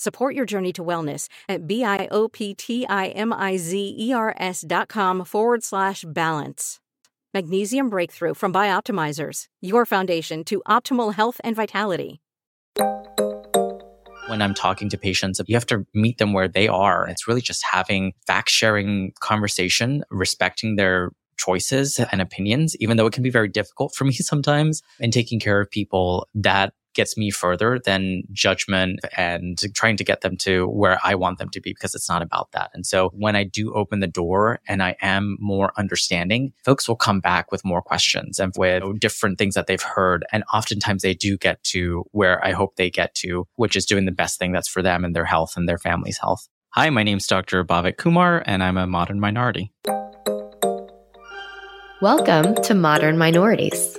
Support your journey to wellness at B-I-O-P-T-I-M-I-Z-E-R-S dot com forward slash balance. Magnesium Breakthrough from Bioptimizers, your foundation to optimal health and vitality. When I'm talking to patients, you have to meet them where they are. It's really just having fact sharing conversation, respecting their choices and opinions, even though it can be very difficult for me sometimes, and taking care of people that gets me further than judgment and trying to get them to where I want them to be because it's not about that. And so when I do open the door and I am more understanding, folks will come back with more questions and with different things that they've heard. And oftentimes they do get to where I hope they get to, which is doing the best thing that's for them and their health and their family's health. Hi, my name's Dr. Bhavik Kumar, and I'm a modern minority. Welcome to Modern Minorities.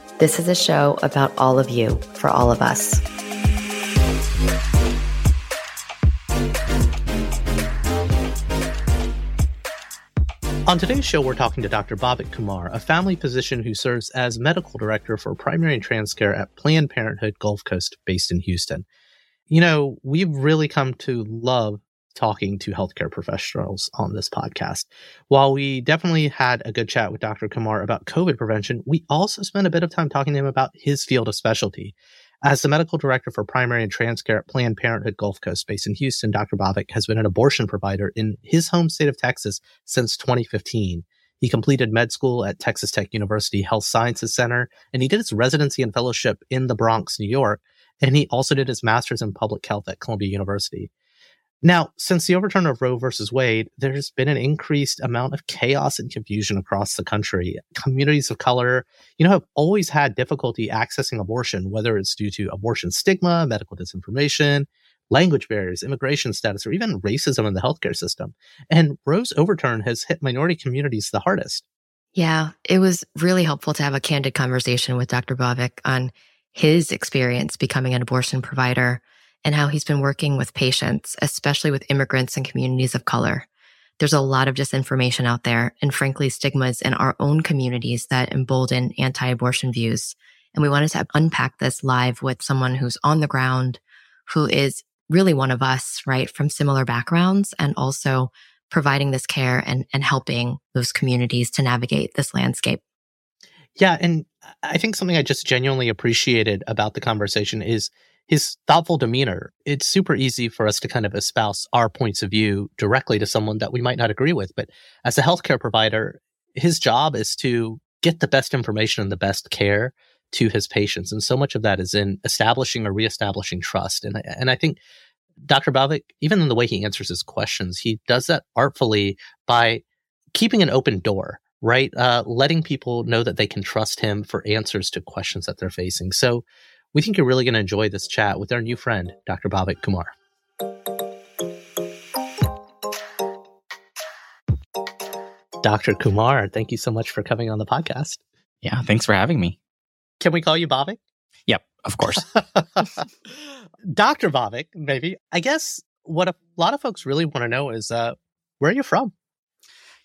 This is a show about all of you for all of us. On today's show, we're talking to Dr. Bhavik Kumar, a family physician who serves as medical director for primary and trans care at Planned Parenthood Gulf Coast, based in Houston. You know, we've really come to love talking to healthcare professionals on this podcast. While we definitely had a good chat with Dr. Kumar about COVID prevention, we also spent a bit of time talking to him about his field of specialty. As the medical director for primary and trans care at Planned Parenthood Gulf Coast based in Houston, Dr. Bhavik has been an abortion provider in his home state of Texas since 2015. He completed med school at Texas Tech University Health Sciences Center, and he did his residency and fellowship in the Bronx, New York. And he also did his master's in public health at Columbia University. Now, since the overturn of Roe versus Wade, there's been an increased amount of chaos and confusion across the country. Communities of color, you know, have always had difficulty accessing abortion, whether it's due to abortion stigma, medical disinformation, language barriers, immigration status, or even racism in the healthcare system. And Roe's overturn has hit minority communities the hardest. Yeah, it was really helpful to have a candid conversation with Dr. Bhavik on his experience becoming an abortion provider and how he's been working with patients, especially with immigrants and communities of color. There's a lot of disinformation out there and frankly stigmas in our own communities that embolden anti-abortion views. And we wanted to unpack this live with someone who's on the ground, who is really one of us, right? From similar backgrounds and also providing this care and, and helping those communities to navigate this landscape. Yeah. And I think something I just genuinely appreciated about the conversation is his thoughtful demeanor, it's super easy for us to kind of espouse our points of view directly to someone that we might not agree with. But as a healthcare provider, his job is to get the best information and the best care to his patients. And so much of that is in establishing or reestablishing trust. And I, and I think Dr. Bhavik, even in the way he answers his questions, he does that artfully by keeping an open door, right? Uh, letting people know that they can trust him for answers to questions that they're facing. So we think you're really going to enjoy this chat with our new friend, Dr. Bhavik Kumar. Dr. Kumar, thank you so much for coming on the podcast. Yeah, thanks for having me. Can we call you Bhavik? Yep, of course. Dr. Bhavik, maybe. I guess what a lot of folks really want to know is uh, where are you from?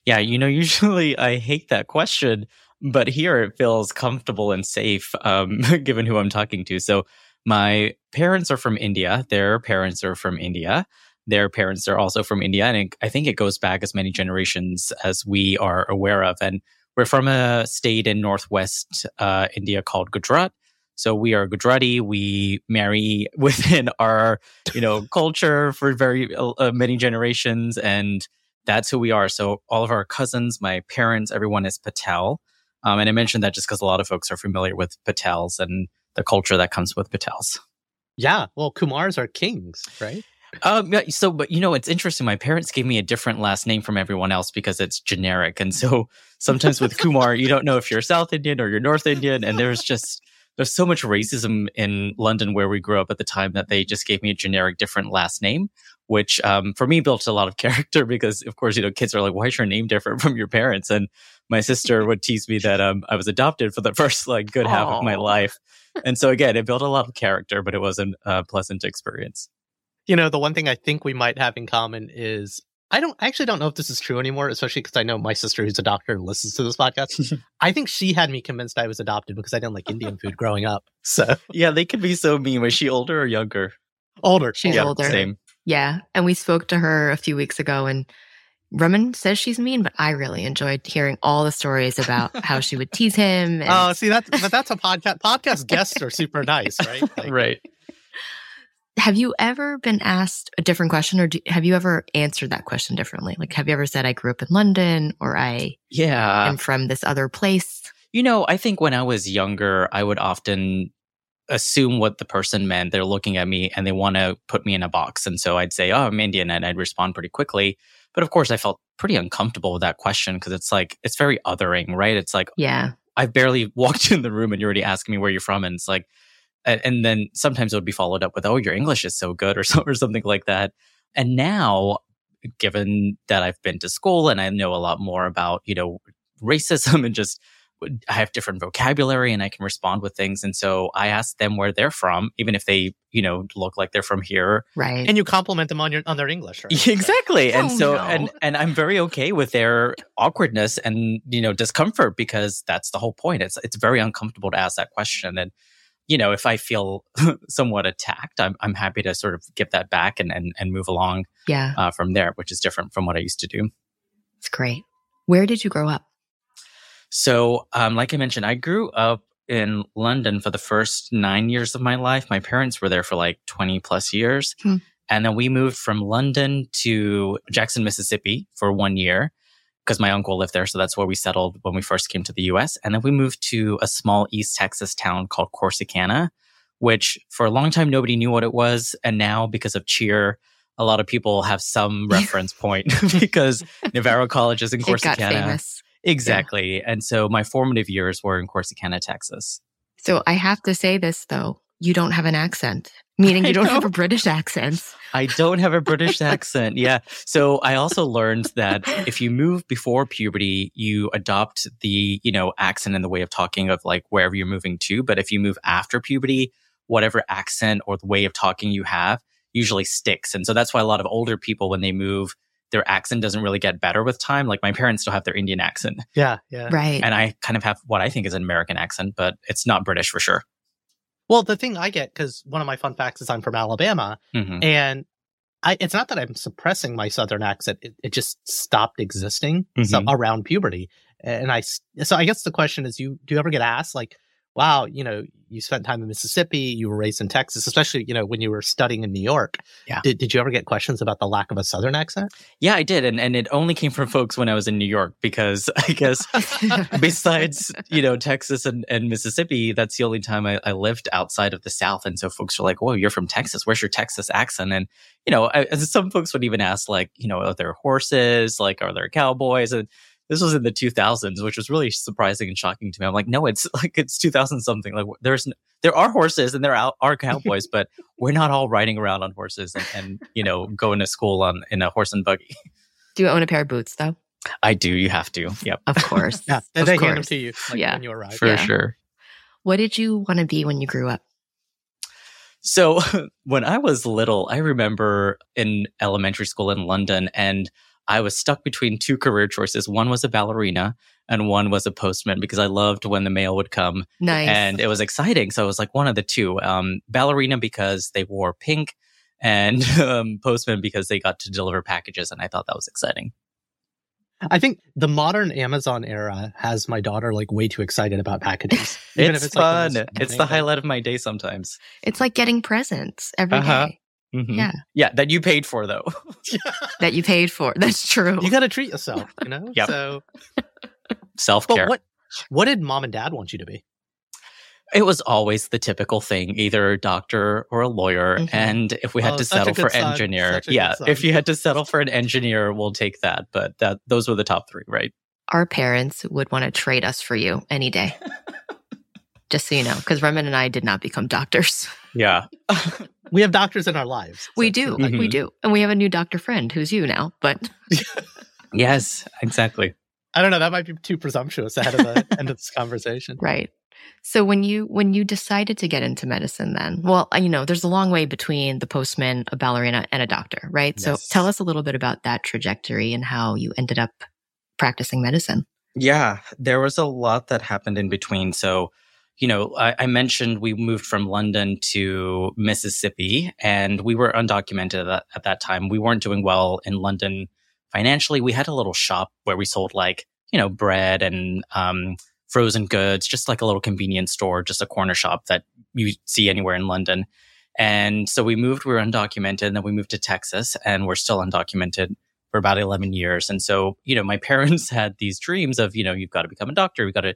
Yeah, you know, usually I hate that question but here it feels comfortable and safe, um, given who I'm talking to. So My parents are from India. Their parents are from India. Their parents are also from India. And I think it goes back as many generations as we are aware of. And we're from a state in northwest uh, India called Gujarat. So we are Gujarati. We marry within our, you know, culture for very uh, many generations, and that's who we are. So all of our cousins, my parents, everyone is Patel. Um, and I mentioned that just because a lot of folks are familiar with Patels and the culture that comes with Patels. Yeah, well, Kumars are kings, right? Um, yeah, so, but you know, it's interesting. My parents gave me a different last name from everyone else because it's generic. And so sometimes with Kumar, you don't know if you're South Indian or you're North Indian. And there's just, there's so much racism in London where we grew up at the time that they just gave me a generic different last name, which um, for me built a lot of character because, of course, you know, kids are like, why is your name different from your parents? And my sister would tease me that um, I was adopted for the first like good half of my life. And so again, it built a lot of character, but it wasn't a pleasant experience. You know, the one thing I think we might have in common is I don't I actually don't know if this is true anymore, especially because I know my sister who's a doctor listens to this podcast. I think she had me convinced I was adopted because I didn't like Indian food growing up. So yeah, they could be so mean. Was she older or younger? Older. She's yeah, older. Same. Yeah. And we spoke to her a few weeks ago and Raman says she's mean, but I really enjoyed hearing all the stories about how she would tease him. And- oh, see that's but that's a podcast. Podcast guests are super nice, right? Like, right. Have you ever been asked a different question, or do, have you ever answered that question differently? Like, have you ever said, "I grew up in London," or "I yeah am from this other place"? You know, I think when I was younger, I would often assume what the person meant. They're looking at me and they want to put me in a box, and so I'd say, "Oh, I'm Indian," and I'd respond pretty quickly. But of course, I felt pretty uncomfortable with that question because it's like it's very othering, right? It's like, yeah, I've barely walked in the room and you're already asking me where you're from, and it's like and, and then sometimes it would be followed up with, "Oh, your English is so good," or so, or something like that. And now, given that I've been to school and I know a lot more about you know racism and just I have different vocabulary and I can respond with things. And so I ask them where they're from, even if they, you know, look like they're from here. Right. And you compliment them on your on their English, right? Exactly. Oh, and so no. and and I'm very okay with their awkwardness and, you know, discomfort because that's the whole point. It's it's very uncomfortable to ask that question. And, you know, if I feel somewhat attacked, I'm I'm happy to sort of give that back and and, and move along Yeah, uh, from there, which is different from what I used to do. it's great. Where did you grow up? So, um, like I mentioned, I grew up in London for the first nine years of my life. My parents were there for like 20 plus years. Hmm. And then we moved from London to Jackson, Mississippi for one year because my uncle lived there. So that's where we settled when we first came to the US. And then we moved to a small East Texas town called Corsicana, which for a long time nobody knew what it was. And now, because of cheer, a lot of people have some reference point because Navarro College is in It got Corsicana. famous. Exactly. And so my formative years were in Corsicana, Texas. So I have to say this though: you don't have an accent, meaning you don't have a British accent. I don't have a British accent. Yeah. So I also learned that if you move before puberty, you adopt the, you know, accent and the way of talking of like wherever you're moving to. But if you move after puberty, whatever accent or the way of talking you have usually sticks. And so that's why a lot of older people, when they move, their accent doesn't really get better with time. Like my parents still have their Indian accent. Yeah, yeah. Right. And I kind of have what I think is an American accent, but it's not British for sure. Well, the thing I get because one of my fun facts is I'm from Alabama, Mhm. and I, it's not that I'm suppressing my Southern accent; it, it just stopped existing so, Mhm. around puberty. And I, so I guess the question is, you do you ever get asked like, "Wow, you know, you spent time in Mississippi, you were raised in Texas, especially you know when you were studying in New York. Yeah. Did did you ever get questions about the lack of a Southern accent? Yeah, I did. And, and it only came from folks when I was in New York because I guess besides, you know, Texas and, and Mississippi, that's the only time I, I lived outside of the South. And so folks were like, whoa, you're from Texas. Where's your Texas accent? And, you know, I, some folks would even ask, like, you know, are there horses? Like, are there cowboys? And this was in the 2000s, which was really surprising and shocking to me. I'm like, no, it's like, it's 2000 something. Like, there's, n- there are horses and there are, are cowboys, but we're not all riding around on horses and, and, you know, going to school on in a horse and buggy. Do you own a pair of boots though? I do. You have to. Yep. Of course. Yeah, they, Of they hand them to you like, Yeah. when you arrive. For Yeah. sure. What did you want to be when you grew up? So when I was little, I remember in elementary school in London and I was stuck between two career choices. One was a ballerina and one was a postman because I loved when the mail would come. Nice. And it was exciting. So it was like one of the two. Um, ballerina because they wore pink and um, postman because they got to deliver packages. And I thought that was exciting. I think the modern Amazon era has my daughter like way too excited about packages. Even it's, if it's fun. Like the it's the highlight of my day sometimes. It's like getting presents every Uh-huh. day. Mhm. Yeah. Yeah. That you paid for though. That you paid for. That's true. You got to treat yourself, you know. Yep. So, self care. what what did mom and dad want you to be? It was always the typical thing, either a doctor or a lawyer. Mhm. And if we had Oh, to settle for son. engineer, Such a good yeah, if you had to settle for an engineer, we'll take that. But that those were the top three, right? Our parents would want to trade us for you any day. Just so you know, because Raman and I did not become doctors. Yeah. We have doctors in our lives. We so- do. Mhm. We do. And we have a new doctor friend who's you now. But yes, exactly. I don't know. That might be too presumptuous ahead of the end of this conversation. right. So when you when you decided to get into medicine then, well, you know, there's a long way between the postman, a ballerina, and a doctor, right? So tell us a little bit about that trajectory and how you ended up practicing medicine. Yeah, there was a lot that happened in between. So, you know, I, I mentioned we moved from London to Mississippi and we were undocumented at that, at that time. We weren't doing well in London financially. We had a little shop where we sold like, you know, bread and um, frozen goods, just like a little convenience store, just a corner shop that you see anywhere in London. And so we moved, we were undocumented, and then we moved to Texas and we're still undocumented for about 11 years. And so, you know, my parents had these dreams of, you know, you've got to become a doctor, you've got to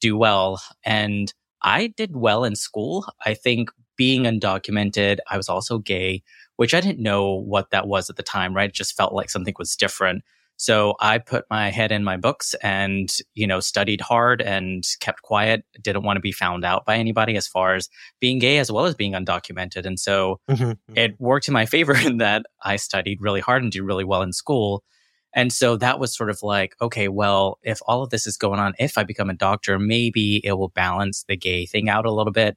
do well. And I did well in school. I think being undocumented, I was also gay, which I didn't know what that was at the time, right? It just felt like something was different. So I put my head in my books and, you know, studied hard and kept quiet. Didn't want to be found out by anybody as far as being gay as well as being undocumented. And so Mhm. it worked in my favor in that I studied really hard and did really well in school. And so that was sort of like, okay, well, if all of this is going on, if I become a doctor, maybe it will balance the gay thing out a little bit.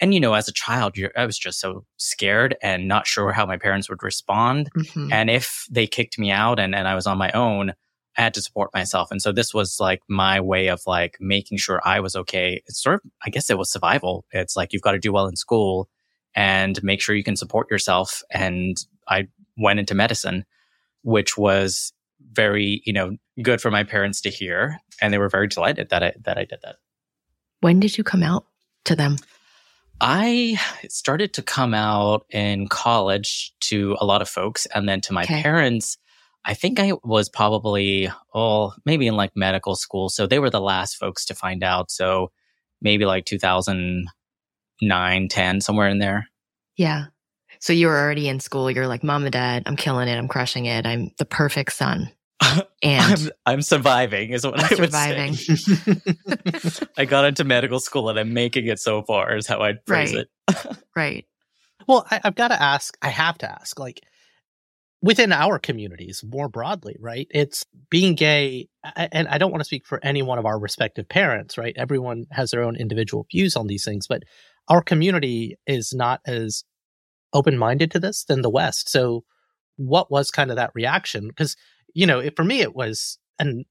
And, you know, as a child, you're, I was just so scared and not sure how my parents would respond. Mhm. And if they kicked me out and, and I was on my own, I had to support myself. And so this was like my way of like making sure I was okay. It's sort of, I guess it was survival. It's like you've got to do well in school and make sure you can support yourself. And I went into medicine, which was very, you know, good for my parents to hear. And they were very delighted that I, that I did that. When did you come out to them? I started to come out in college to a lot of folks and then to my Okay. parents. I think I was probably, oh, maybe in like medical school. So they were the last folks to find out. So maybe like 2009, 10, somewhere in there. Yeah. So you were already in school. You're like, mom and dad, I'm killing it. I'm crushing it. I'm the perfect son. And I'm, I'm surviving is what I would surviving. say. I got into medical school and I'm making it so far is how I'd phrase Right. it. right. Well, I, I've got to ask, I have to ask, like within our communities more broadly, right? It's being gay, a- and I don't want to speak for any one of our respective parents, right? Everyone has their own individual views on these things, but our community is not as open minded to this than the West. So, what was kind of that reaction? Because, you know, it, for me, it was, and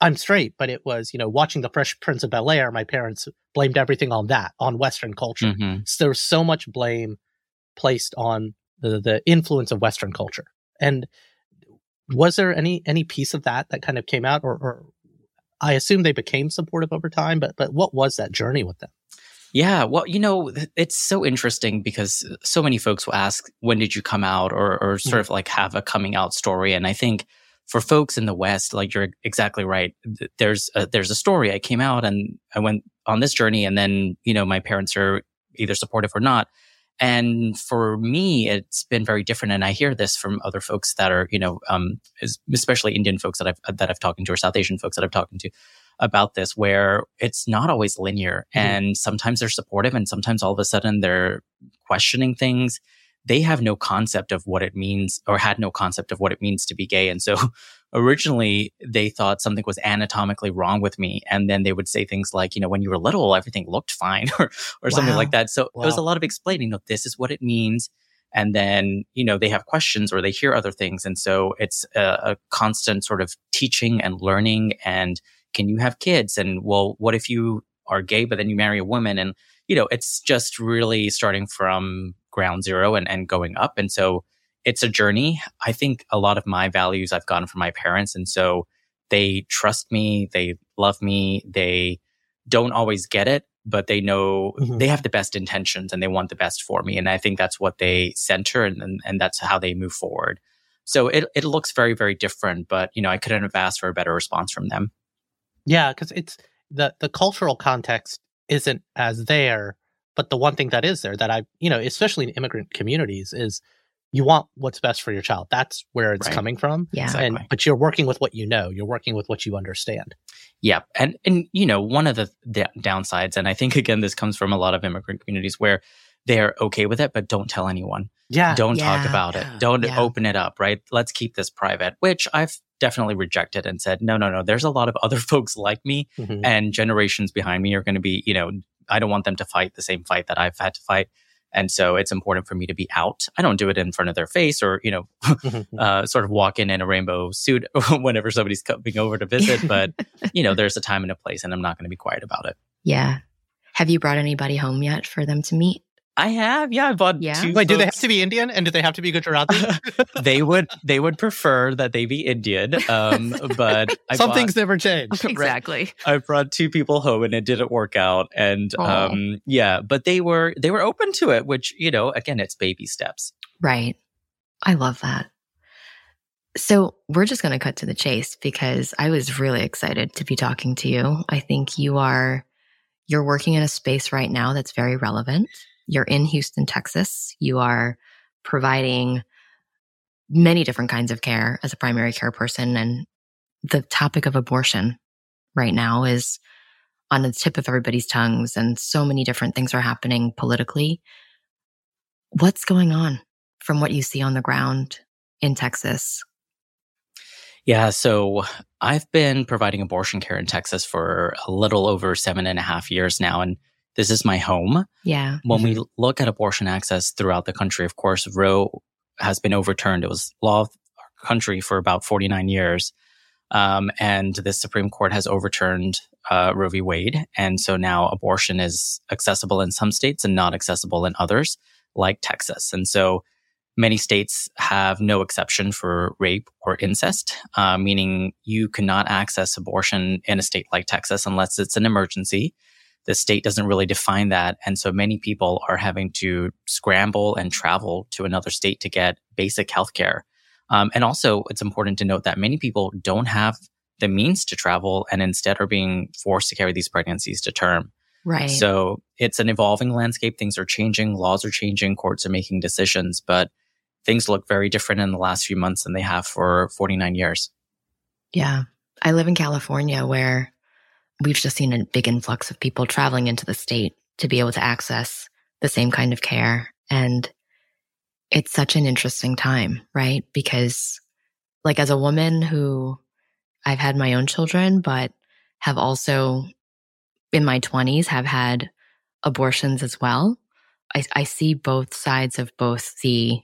I'm straight, but it was, you know, watching The Fresh Prince of Bel Air, my parents blamed everything on that, on Western culture Mhm. so there's so much blame placed on the the influence of Western culture. And was there any any piece of that that kind of came out, or, or I assume they became supportive over time, but but what was that journey with them? Yeah, well, you know, it's so interesting because so many folks will ask, when did you come out or, or sort of like have a coming out story? And I think for folks in the West, like you're exactly right. There's a, there's a story. I came out and I went on this journey and then, you know, my parents are either supportive or not. And for me, it's been very different. And I hear this from other folks that are, you know, um, especially Indian folks that I've, that I've talked to or South Asian folks that I've talked to about this where it's not always linear Mhm. and sometimes they're supportive and sometimes all of a sudden they're questioning things they have no concept of what it means or had no concept of what it means to be gay. And so originally they thought something was anatomically wrong with me. And then they would say things like you know when you were little everything looked fine or or something like that. So it was a lot of explaining no this is what it means. And then you know they have questions or they hear other things. And so it's a, a constant sort of teaching and learning. And can you have kids? And well, what if you are gay, but then you marry a woman? And, you know, it's just really starting from ground zero and, and going up. And so it's a journey. I think a lot of my values I've gotten from my parents. And so they trust me. They love me. They don't always get it, but they know mm-hmm. they have the best intentions and they want the best for me. And I think that's what they center and, and, and that's how they move forward. So it, it looks very, very different, but you know, I couldn't have asked for a better response from them. Yeah, because it's the the cultural context isn't as there, but the one thing that is there that I, you know, especially in immigrant communities is you want what's best for your child. That's where it's right. coming from. Yeah. Exactly. And, but you're working with what you know. You're working with what you understand. Yeah. And, and, you know, one of the, the downsides, and I think again, this comes from a lot of immigrant communities where they're okay with it, but don't tell anyone. Yeah. Don't yeah. talk about it. Don't yeah. open it up, right? Let's keep this private, which I've definitely rejected and said, no, no, no, there's a lot of other folks like me mm-hmm. and generations behind me are going to be, you know, I don't want them to fight the same fight that I've had to fight. And so it's important for me to be out. I don't do it in front of their face or, you know, uh, sort of walk in in a rainbow suit whenever somebody's coming over to visit. But, you know, there's a time and a place and I'm not going to be quiet about it. Yeah. Have you brought anybody home yet for them to meet? I have, yeah. I bought yeah. two. Wait, folks. do they have to be Indian and do they have to be Gujarati? they would, they would prefer that they be Indian. Um, but I some bought, things never change. Exactly. I brought two people home and it didn't work out. And um, yeah, but they were they were open to it, which you know, again, it's baby steps. Right. I love that. So we're just going to cut to the chase because I was really excited to be talking to you. I think you are you're working in a space right now that's very relevant you're in Houston, Texas. You are providing many different kinds of care as a primary care person. And the topic of abortion right now is on the tip of everybody's tongues, and so many different things are happening politically. What's going on from what you see on the ground in Texas? Yeah, so I've been providing abortion care in Texas for a little over seven and a half years now. And this is my home. Yeah. When mm-hmm. we look at abortion access throughout the country, of course, Roe has been overturned. It was law of our country for about 49 years. Um, and the Supreme Court has overturned uh, Roe v. Wade. And so now abortion is accessible in some states and not accessible in others, like Texas. And so many states have no exception for rape or incest, uh, meaning you cannot access abortion in a state like Texas unless it's an emergency the state doesn't really define that. And so many people are having to scramble and travel to another state to get basic healthcare. Um, and also, it's important to note that many people don't have the means to travel and instead are being forced to carry these pregnancies to term. Right. So it's an evolving landscape. Things are changing, laws are changing, courts are making decisions, but things look very different in the last few months than they have for 49 years. Yeah. I live in California where we've just seen a big influx of people traveling into the state to be able to access the same kind of care. And it's such an interesting time, right? Because, like, as a woman who I've had my own children, but have also in my 20s have had abortions as well. I, I see both sides of both the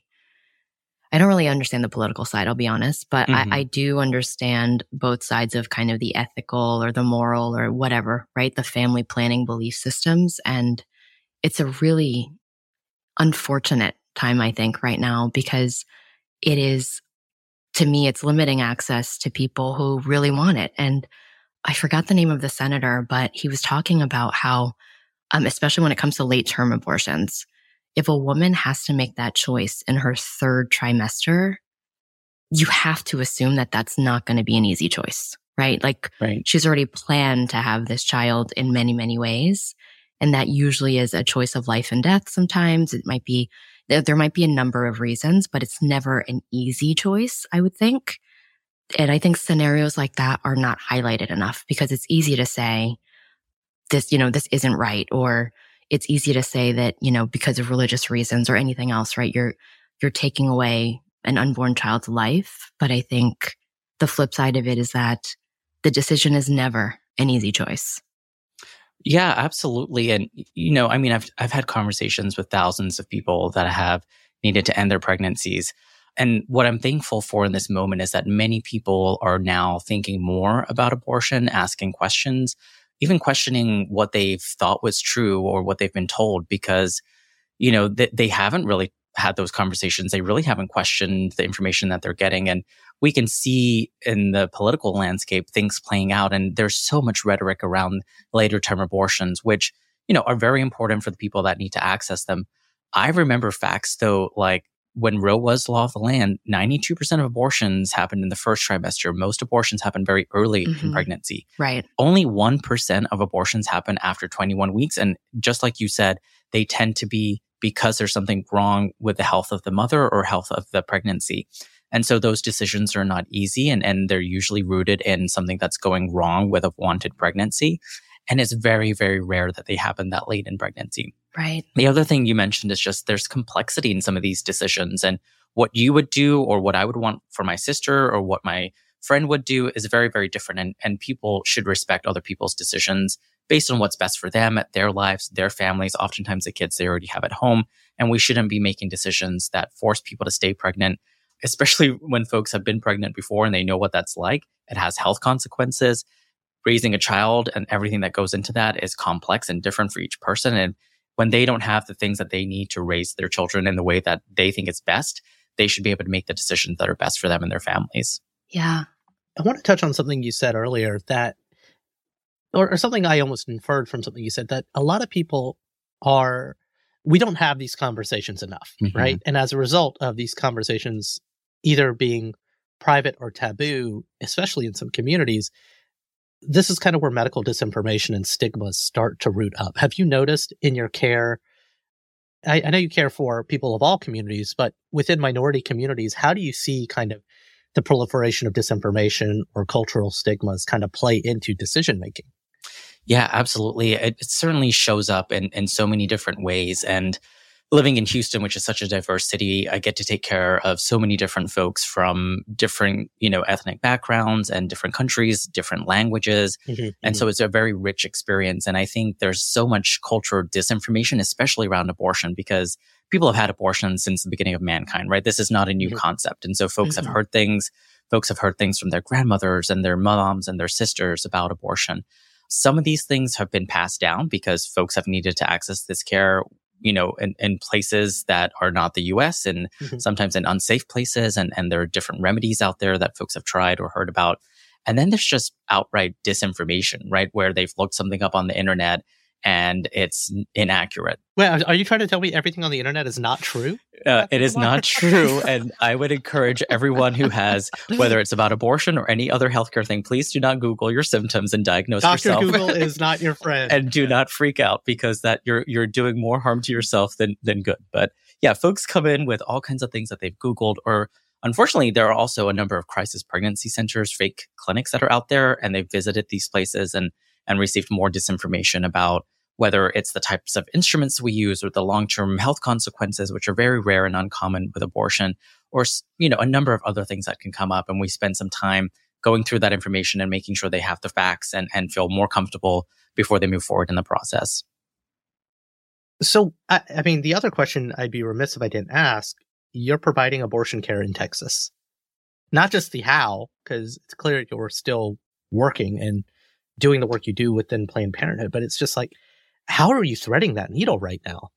I don't really understand the political side, I'll be honest, but mm-hmm. I, I, do understand both sides of kind of the ethical or the moral or whatever, right? The family planning belief systems. And it's a really unfortunate time, I think, right now, because it is, to me, it's limiting access to people who really want it. And I forgot the name of the senator, but he was talking about how, um, especially when it comes to late term abortions, if a woman has to make that choice in her third trimester, you have to assume that that's not going to be an easy choice, right? Like right. she's already planned to have this child in many, many ways. And that usually is a choice of life and death. Sometimes it might be, there might be a number of reasons, but it's never an easy choice, I would think. And I think scenarios like that are not highlighted enough because it's easy to say this, you know, this isn't right or it's easy to say that, you know, because of religious reasons or anything else, right? You're, you're taking away an unborn child's life. But I think the flip side of it is that the decision is never an easy choice. Yeah, absolutely. And, you know, I mean, I've, I've had conversations with thousands of people that have needed to end their pregnancies. And what I'm thankful for in this moment is that many people are now thinking more about abortion, asking questions, even questioning what they've thought was true or what they've been told because, you know, th- they haven't really had those conversations. They really haven't questioned the information that they're getting. And we can see in the political landscape things playing out. And there's so much rhetoric around later term abortions, which, you know, are very important for the people that need to access them. I remember facts though, like when Roe was law of the land, 92% of abortions happened in the first trimester. Most abortions happen very early mm-hmm. in pregnancy. Right. Only 1% of abortions happen after 21 weeks. And just like you said, they tend to be because there's something wrong with the health of the mother or health of the pregnancy. And so those decisions are not easy and, and they're usually rooted in something that's going wrong with a wanted pregnancy. And it's very, very rare that they happen that late in pregnancy. Right. The other thing you mentioned is just there's complexity in some of these decisions and what you would do or what I would want for my sister or what my friend would do is very, very different. And, and people should respect other people's decisions based on what's best for them, their lives, their families, oftentimes the kids they already have at home. And we shouldn't be making decisions that force people to stay pregnant, especially when folks have been pregnant before and they know what that's like. It has health consequences. Raising a child and everything that goes into that is complex and different for each person. And when they don't have the things that they need to raise their children in the way that they think is best, they should be able to make the decisions that are best for them and their families. Yeah. I want to touch on something you said earlier that, or, or something I almost inferred from something you said that a lot of people are, we don't have these conversations enough, mm-hmm. right? And as a result of these conversations either being private or taboo, especially in some communities, this is kind of where medical disinformation and stigmas start to root up. Have you noticed in your care? I, I, know you care for people of all communities, but within minority communities, how do you see kind of the proliferation of disinformation or cultural stigmas kind of play into decision making? Yeah, absolutely. It, it certainly shows up in, in so many different ways. And living in Houston, which is such a diverse city, I get to take care of so many different folks from different, you know, ethnic backgrounds and different countries, different languages. Mm-hmm, and mm-hmm. so it's a very rich experience. And I think there's so much cultural disinformation, especially around abortion, because people have had abortion since the beginning of mankind, right? This is not a new mm-hmm. concept. And so folks have mm-hmm. heard things, folks have heard things from their grandmothers and their moms and their sisters about abortion. Some of these things have been passed down because folks have needed to access this care you know, in, in places that are not the US and mm-hmm. sometimes in unsafe places. And, and there are different remedies out there that folks have tried or heard about. And then there's just outright disinformation, right? Where they've looked something up on the internet and it's inaccurate. Well, are you trying to tell me everything on the internet is not true? Uh, it is not true. and I would encourage everyone who has, whether it's about abortion or any other healthcare thing, please do not Google your symptoms and diagnose Dr. yourself. Google is not your friend. and do not freak out because that you're you're doing more harm to yourself than than good. But yeah, folks come in with all kinds of things that they've Googled or Unfortunately, there are also a number of crisis pregnancy centers, fake clinics that are out there, and they've visited these places and and received more disinformation about whether it's the types of instruments we use or the long-term health consequences, which are very rare and uncommon with abortion, or, you know, a number of other things that can come up. And we spend some time going through that information and making sure they have the facts and, and feel more comfortable before they move forward in the process. So, I, I mean, the other question I'd be remiss if I didn't ask, you're providing abortion care in Texas. Not just the how, because it's clear you're still working and doing the work you do within Planned Parenthood, but it's just like, how are you threading that needle right now?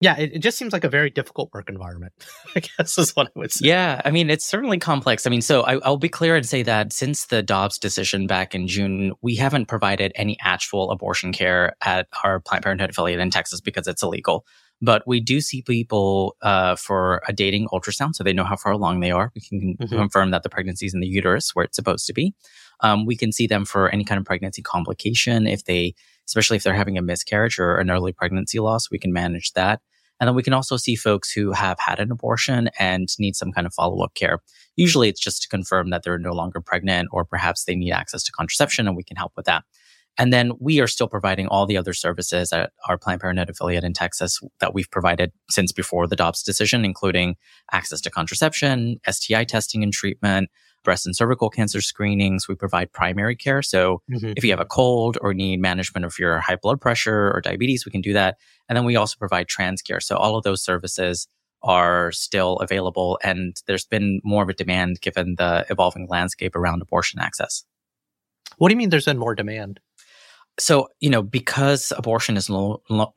Yeah, it, it, just seems like a very difficult work environment, I guess is what I would say. Yeah, I mean, it's certainly complex. I mean, so I, will be clear and say that since the Dobbs decision back in June, we haven't provided any actual abortion care at our Planned Parenthood affiliate in Texas because it's illegal. But we do see people uh, for a dating ultrasound, so they know how far along they are. We can mm-hmm. confirm that the pregnancy is in the uterus where it's supposed to be. Um, we can see them for any kind of pregnancy complication if they especially if they're having a miscarriage or an early pregnancy loss, we can manage that. And then we can also see folks who have had an abortion and need some kind of follow up care. Usually it's just to confirm that they're no longer pregnant or perhaps they need access to contraception and we can help with that. And then we are still providing all the other services at our Planned Parenthood affiliate in Texas that we've provided since before the Dobbs decision, including access to contraception, STI testing and treatment, breast and cervical cancer screenings. We provide primary care. So mm-hmm. if you have a cold or need management of your high blood pressure or diabetes, we can do that. And then we also provide trans care. So all of those services are still available. And there's been more of a demand given the evolving landscape around abortion access. What do you mean there's been more demand? So, you know, because abortion is no,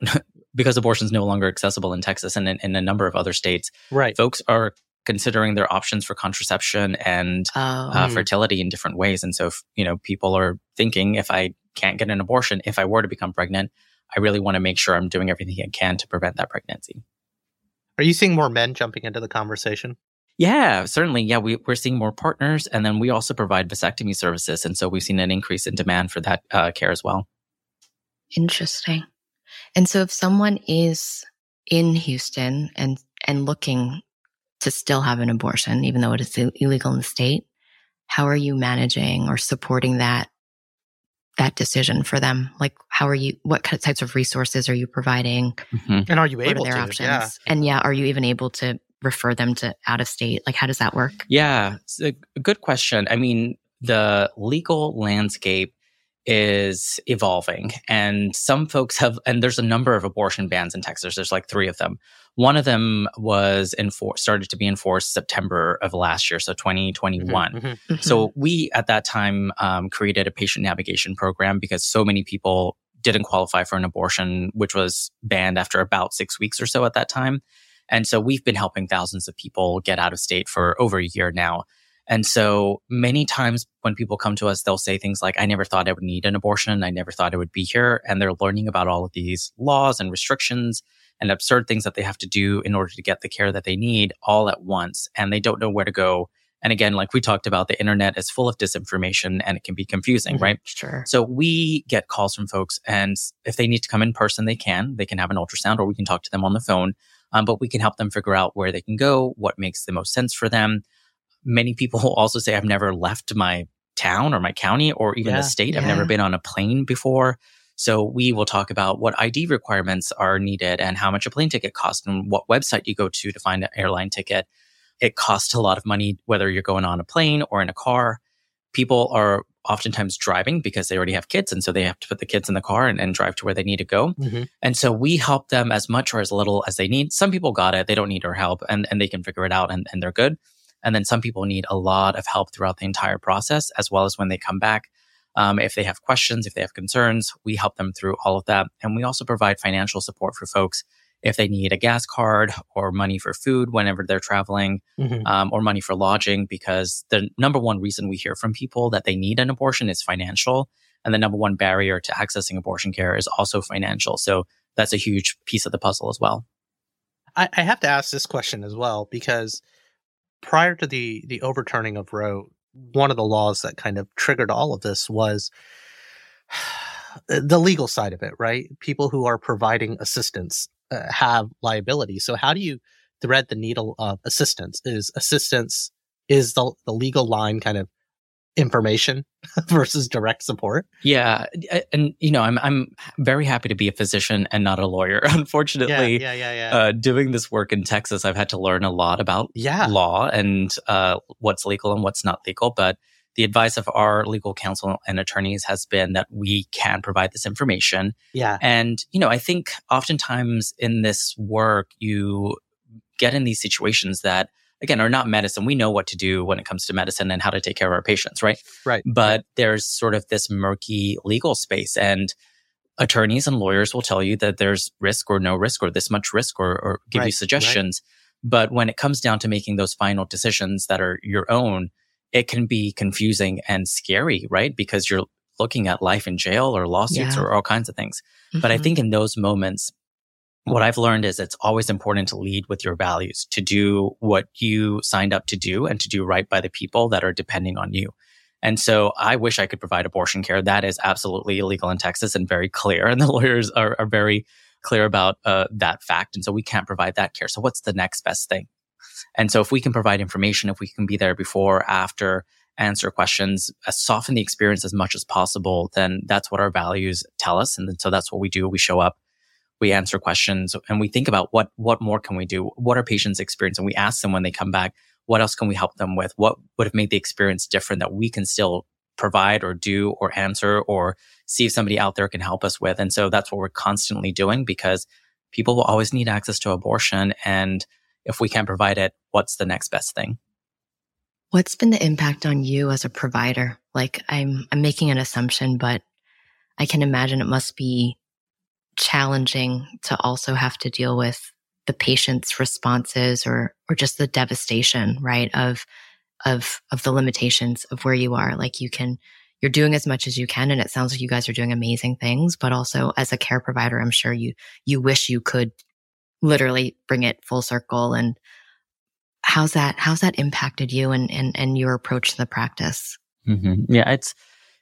because abortion is no longer accessible in Texas and in, in, a number of other states, right. folks are considering their options for contraception and oh. uh, hmm. fertility in different ways. And so, if, you know, people are thinking if I can't get an abortion, if I were to become pregnant, I really want to make sure I'm doing everything I can to prevent that pregnancy. Are you seeing more men jumping into the conversation? Yeah, certainly. Yeah, we, are seeing more partners. And then we also provide vasectomy services. And so we've seen an increase in demand for that uh, care as well. Interesting. And so if someone is in Houston and, and looking to still have an abortion, even though it is illegal in the state, how are you managing or supporting that that decision for them? Like, how are you? What types of resources are you providing? Mm-hmm. And are you able to? Options? Yeah. And yeah, are you even able to refer them to out of state? Like, how does that work? Yeah, it's a good question. I mean, the legal landscape is evolving and some folks have and there's a number of abortion bans in Texas there's like 3 of them one of them was enforced started to be enforced September of last year so 2021 mm-hmm, mm-hmm. so we at that time um, created a patient navigation program because so many people didn't qualify for an abortion which was banned after about 6 weeks or so at that time and so we've been helping thousands of people get out of state for over a year now and so many times when people come to us, they'll say things like, I never thought I would need an abortion. I never thought I would be here. And they're learning about all of these laws and restrictions and absurd things that they have to do in order to get the care that they need all at once. And they don't know where to go. And again, like we talked about, the internet is full of disinformation and it can be confusing, mm-hmm. right? Sure. So we get calls from folks and if they need to come in person, they can. They can have an ultrasound or we can talk to them on the phone. Um, but we can help them figure out where they can go, what makes the most sense for them many people also say I've never left my town or my county or even yeah, the state. Yeah. I've never been on a plane before. So we will talk about what ID requirements are needed and how much a plane ticket costs and what website you go to to find an airline ticket. It costs a lot of money, whether you're going on a plane or in a car. People are oftentimes driving because they already have kids. And so they have to put the kids in the car and, and drive to where they need to go. Mm-hmm. And so we help them as much or as little as they need. Some people got it. They don't need our help and, and they can figure it out and, and they're good. And then some people need a lot of help throughout the entire process, as well as when they come back. Um, if they have questions, if they have concerns, we help them through all of that. And we also provide financial support for folks if they need a gas card or money for food whenever they're traveling mm-hmm. um, or money for lodging, because the number one reason we hear from people that they need an abortion is financial. And the number one barrier to accessing abortion care is also financial. So that's a huge piece of the puzzle as well. I, I have to ask this question as well, because prior to the the overturning of Roe, one of the laws that kind of triggered all of this was the legal side of it, right? People who are providing assistance uh, have liability. So how do you thread the needle of assistance? Is assistance is the the legal line kind of information versus direct support. Yeah, and you know, I'm I'm very happy to be a physician and not a lawyer. Unfortunately, yeah, yeah, yeah, yeah. Uh, doing this work in Texas, I've had to learn a lot about yeah. law and uh, what's legal and what's not legal. But the advice of our legal counsel and attorneys has been that we can provide this information. Yeah, and you know, I think oftentimes in this work, you get in these situations that again, are not medicine. We know what to do when it comes to medicine and how to take care of our patients, right? Right. But there's sort of this murky legal space and attorneys and lawyers will tell you that there's risk or no risk or this much risk or, or give right, you suggestions. Right. But when it comes down to making those final decisions that are your own, it can be confusing and scary, right? Because you're looking at life in jail or lawsuits yeah. or all kinds of things. Mm-hmm. But I mm-hmm. think in those moments, what I've learned is it's always important to lead with your values, to do what you signed up to do and to do right by the people that are depending on you. And so I wish I could provide abortion care. That is absolutely illegal in Texas and very clear. And the lawyers are, are very clear about uh, that fact. And so we can't provide that care. So what's the next best thing? And so if we can provide information, if we can be there before, after, answer questions, uh, soften the experience as much as possible, then that's what our values tell us. And so that's what we do. We show up we answer questions and we think about what what more can we do what are patients experiencing we ask them when they come back what else can we help them with what would have made the experience different that we can still provide or do or answer or see if somebody out there can help us with and so that's what we're constantly doing because people will always need access to abortion and if we can't provide it, what's the next best thing? What's been the impact on you as a provider? Like I'm, I'm making an assumption, but I can imagine it must be challenging to also have to deal with the patient's responses or, or just the devastation, right? Of, of, of the limitations of where you are. Like you can, you're doing as much as you can. And it sounds like you guys are doing amazing things, but also as a care provider, I'm sure you, you wish you could literally bring it full circle and how's that how's that impacted you and and, and your approach to the practice? Mm-hmm. yeah it's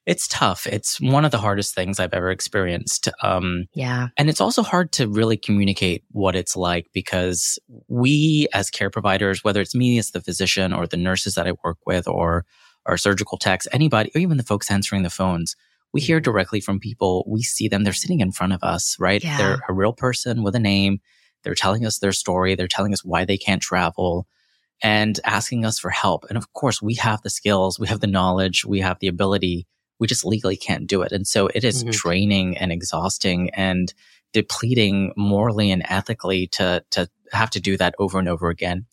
it's tough. It's one of the hardest things i've ever experienced um yeah. and it's also hard to really communicate what it's like because we as care providers whether it's me as the physician or the nurses that i work with or our surgical techs anybody or even the folks answering the phones we hear mm-hmm. directly from people. We see them. They're sitting in front of us right? Yeah. they're a real person with a name they're telling us their story they're telling us why they can't travel and asking us for help. And of course, we have the skills, we have the knowledge, we have the ability. We just legally can't do it. And so it is mm-hmm. draining and exhausting and depleting morally and ethically to, to have to do that over and over again.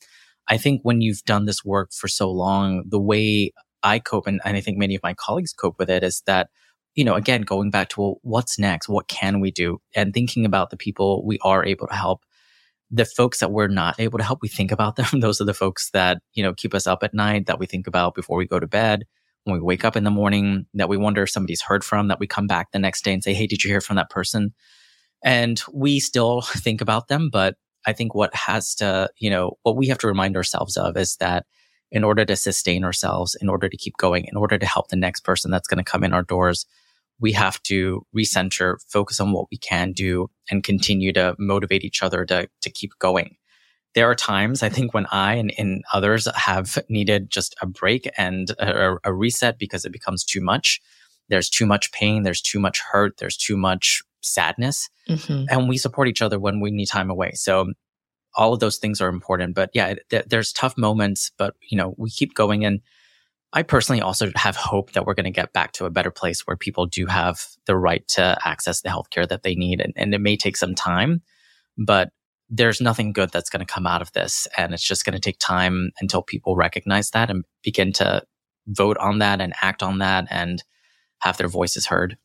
I think when you've done this work for so long, the way I cope and, and I think many of my colleagues cope with it is that you know, again, going back to well, what's next? What can we do? And thinking about the people we are able to help the folks that we're not able to help, we think about them. Those are the folks that, you know, keep us up at night, that we think about before we go to bed, when we wake up in the morning, that we wonder if somebody's heard from, that we come back the next day and say, Hey, did you hear from that person? And we still think about them. But I think what has to, you know, what we have to remind ourselves of is that in order to sustain ourselves, in order to keep going, in order to help the next person that's going to come in our doors, we have to recenter, focus on what we can do and continue to motivate each other to, to keep going. There are times I think when I and, and others have needed just a break and a, a reset because it becomes too much. There's too much pain. There's too much hurt. There's too much sadness. Mm-hmm. And we support each other when we need time away. So all of those things are important. But yeah, th- there's tough moments, but you know, we keep going and I personally also have hope that we're going to get back to a better place where people do have the right to access the healthcare that they need. And, and it may take some time, but there's nothing good that's going to come out of this. And it's just going to take time until people recognize that and begin to vote on that and act on that and have their voices heard.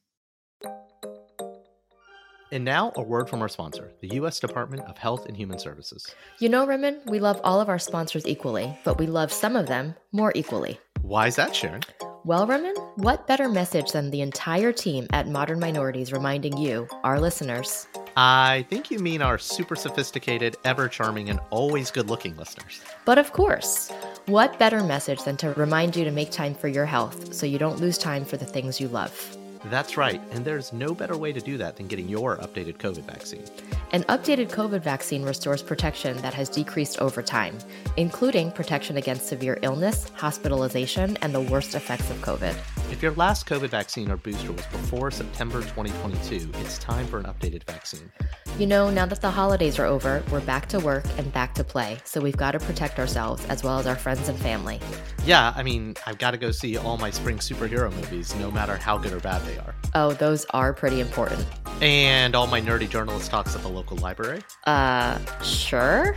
And now, a word from our sponsor, the U.S. Department of Health and Human Services. You know, Raman, we love all of our sponsors equally, but we love some of them more equally. Why is that, Sharon? Well, Raman, what better message than the entire team at Modern Minorities reminding you, our listeners? I think you mean our super sophisticated, ever charming, and always good looking listeners. But of course, what better message than to remind you to make time for your health so you don't lose time for the things you love? That's right, and there's no better way to do that than getting your updated COVID vaccine. An updated COVID vaccine restores protection that has decreased over time, including protection against severe illness, hospitalization, and the worst effects of COVID. If your last COVID vaccine or booster was before September 2022, it's time for an updated vaccine. You know, now that the holidays are over, we're back to work and back to play, so we've got to protect ourselves as well as our friends and family. Yeah, I mean, I've got to go see all my spring superhero movies, no matter how good or bad they are. Oh, those are pretty important. And all my nerdy journalist talks at the local library? Uh, sure.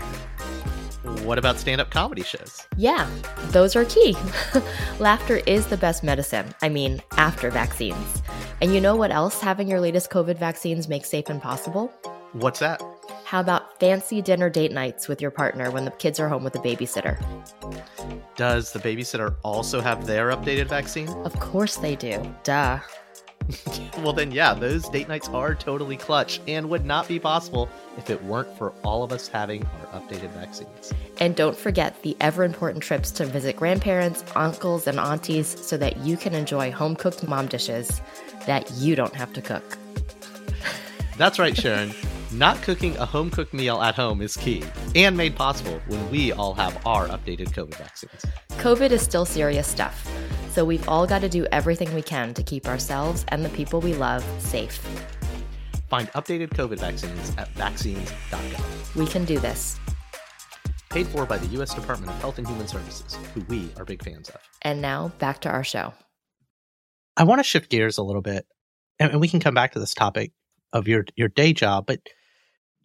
What about stand up comedy shows? Yeah, those are key. Laughter is the best medicine. I mean, after vaccines. And you know what else having your latest COVID vaccines makes safe and possible? What's that? How about fancy dinner date nights with your partner when the kids are home with a babysitter? Does the babysitter also have their updated vaccine? Of course they do. Duh. well, then, yeah, those date nights are totally clutch and would not be possible if it weren't for all of us having our updated vaccines. And don't forget the ever important trips to visit grandparents, uncles, and aunties so that you can enjoy home cooked mom dishes that you don't have to cook. That's right, Sharon. Not cooking a home cooked meal at home is key and made possible when we all have our updated COVID vaccines. COVID is still serious stuff, so we've all got to do everything we can to keep ourselves and the people we love safe. Find updated COVID vaccines at vaccines.gov. We can do this. Paid for by the U.S. Department of Health and Human Services, who we are big fans of. And now back to our show. I want to shift gears a little bit, and we can come back to this topic of your your day job, but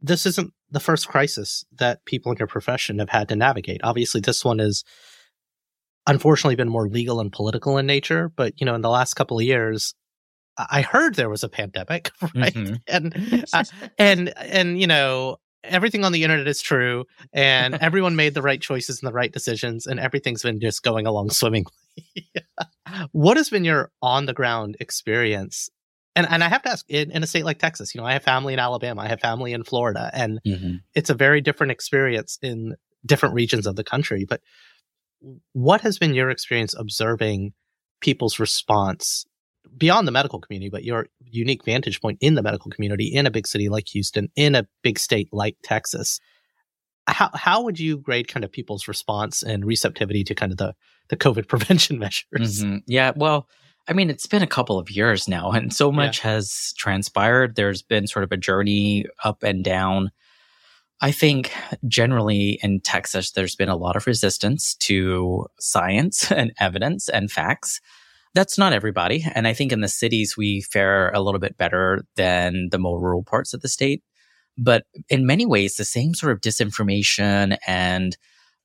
this isn't the first crisis that people in your profession have had to navigate? Obviously, this one has unfortunately been more legal and political in nature, but you know, in the last couple of years, I heard there was a pandemic, right? Mm-hmm. And uh, and and you know, everything on the internet is true, and everyone made the right choices and the right decisions, and everything's been just going along swimmingly. what has been your on the ground experience? And and I have to ask, in, in, a state like Texas, you know, I have family in Alabama, I have family in Florida, and mm-hmm. it's a very different experience in different regions of the country. But what has been your experience observing people's response beyond the medical community, but your unique vantage point in the medical community in a big city like Houston, in a big state like Texas. How how would you grade kind of people's response and receptivity to kind of the the COVID prevention measures? Mm-hmm. Yeah, well, I mean, it's been a couple of years now, and so much yeah. has transpired. There's been sort of a journey up and down. I think generally in Texas, there's been a lot of resistance to science and evidence and facts. That's not everybody. And I think in the cities, we fare a little bit better than the more rural parts of the state. But in many ways, the same sort of disinformation and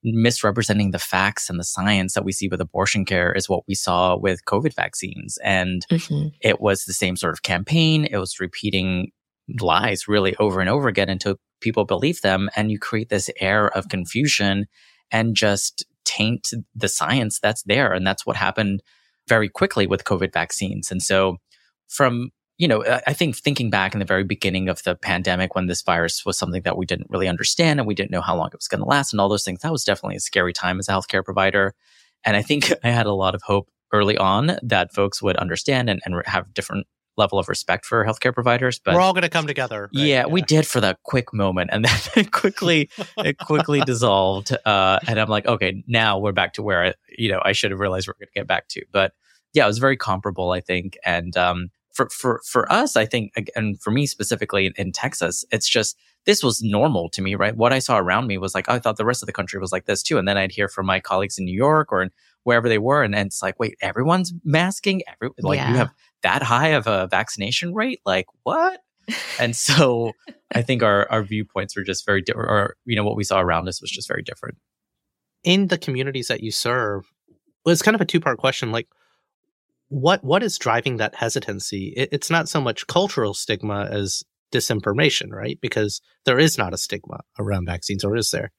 misrepresenting the facts and the science that we see with abortion care is what we saw with COVID vaccines. And mm-hmm. it was the same sort of campaign. It was repeating lies really over and over again until people believe them. And you create this air of confusion and just taint the science that's there. And that's what happened very quickly with COVID vaccines. And so from you know, I think thinking back in the very beginning of the pandemic when this virus was something that we didn't really understand and we didn't know how long it was going to last and all those things, that was definitely a scary time as a healthcare provider. And I think I had a lot of hope early on that folks would understand and, and have different level of respect for healthcare providers. But we're all going to come together. Right? Yeah, yeah, we did for that quick moment, and then it quickly it quickly dissolved. Uh, and I'm like, okay, now we're back to where I, you know I should have realized we're going to get back to. But yeah, it was very comparable, I think. And um, for for for us, I think, and for me specifically in, Texas, it's just this was normal to me, right? What I saw around me was like, oh, I thought the rest of the country was like this too, and then I'd hear from my colleagues in New York or in wherever they were, and, and it's like, wait, everyone's masking, every like yeah. you have that high of a vaccination rate, like what? and so I think our our viewpoints were just very different, or you know what we saw around us was just very different. In the communities that you serve, well, it's kind of a two part question. Like, what what is driving that hesitancy? It, it's not so much cultural stigma as disinformation, right? Because there is not a stigma around vaccines, or is there?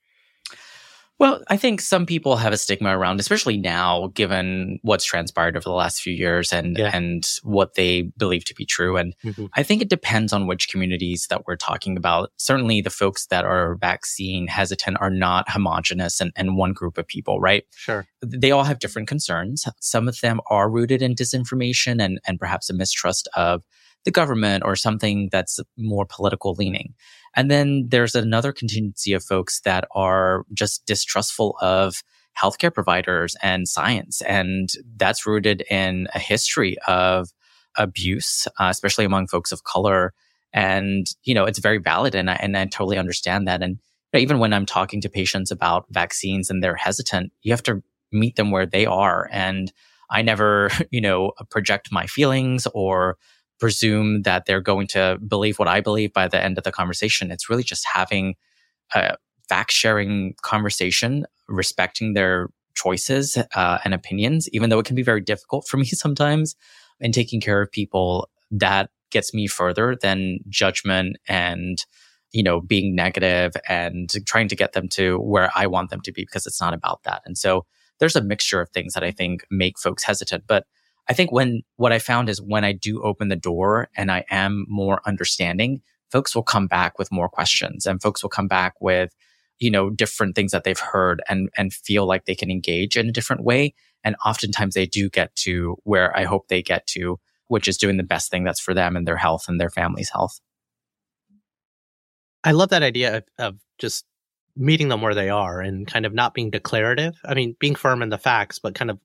Well, I think some people have a stigma around, especially now, given what's transpired over the last few years and yeah. and what they believe to be true. And mm-hmm. I think it depends on which communities that we're talking about. Certainly, the folks that are vaccine hesitant are not homogenous and, and one group of people, right? Sure. They all have different concerns. Some of them are rooted in disinformation and and perhaps a mistrust of the government or something that's more political leaning. And then there's another contingency of folks that are just distrustful of healthcare providers and science. And that's rooted in a history of abuse, uh, especially among folks of color. And, you know, it's very valid. And I, and I totally understand that. And you know, even when I'm talking to patients about vaccines and they're hesitant, you have to meet them where they are. And I never, you know, project my feelings or presume that they're going to believe what I believe by the end of the conversation. It's really just having a fact sharing conversation, respecting their choices uh, and opinions, even though it can be very difficult for me sometimes, and taking care of people that gets me further than judgment and you know being negative and trying to get them to where I want them to be because it's not about that. And so there's a mixture of things that I think make folks hesitant, but I think when what I found is when I do open the door and I am more understanding, folks will come back with more questions and folks will come back with, you know, different things that they've heard and, and feel like they can engage in a different way. And oftentimes they do get to where I hope they get to, which is doing the best thing that's for them and their health and their family's health. I love that idea of, of just meeting them where they are and kind of not being declarative. I mean, being firm in the facts, but kind of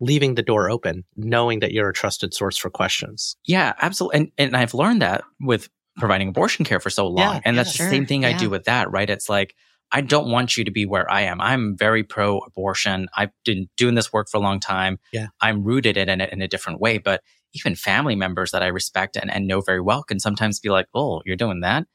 leaving the door open, knowing that you're a trusted source for questions. Yeah, absolutely. And, and I've learned that with providing abortion care for so long. Yeah, and that's yeah, the same thing yeah. I do with that, right? It's like, I don't want you to be where I am. I'm very pro abortion. I've been doing this work for a long time. Yeah. I'm rooted in it in a different way. But even family members that I respect and, and know very well can sometimes be like, oh, you're doing that.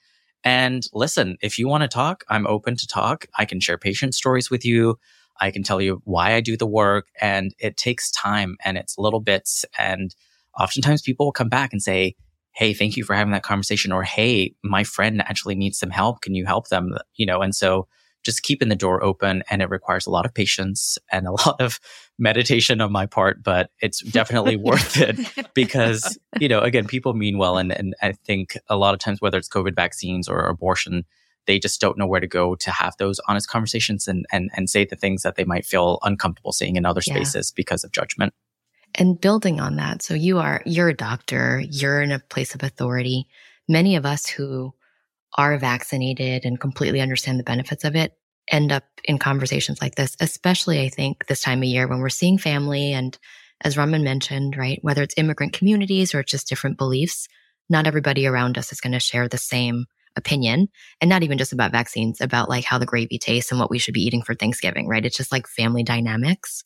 And listen, if you want to talk, I'm open to talk. I can share patient stories with you. I can tell you why I do the work and it takes time and it's little bits. And oftentimes people will come back and say, Hey, thank you for having that conversation. Or, Hey, my friend actually needs some help. Can you help them? You know, and so just keeping the door open and it requires a lot of patience and a lot of meditation on my part, but it's definitely worth it because, you know, again, people mean well. And, and I think a lot of times, whether it's COVID vaccines or abortion, they just don't know where to go to have those honest conversations and, and, and say the things that they might feel uncomfortable saying in other spaces yeah. because of judgment. And building on that. So you are, you're a doctor, you're in a place of authority. Many of us who are vaccinated and completely understand the benefits of it end up in conversations like this, especially I think this time of year when we're seeing family and as Raman mentioned, right, whether it's immigrant communities or it's just different beliefs, not everybody around us is going to share the same opinion and not even just about vaccines, about like how the gravy tastes and what we should be eating for Thanksgiving, right? It's just like family dynamics.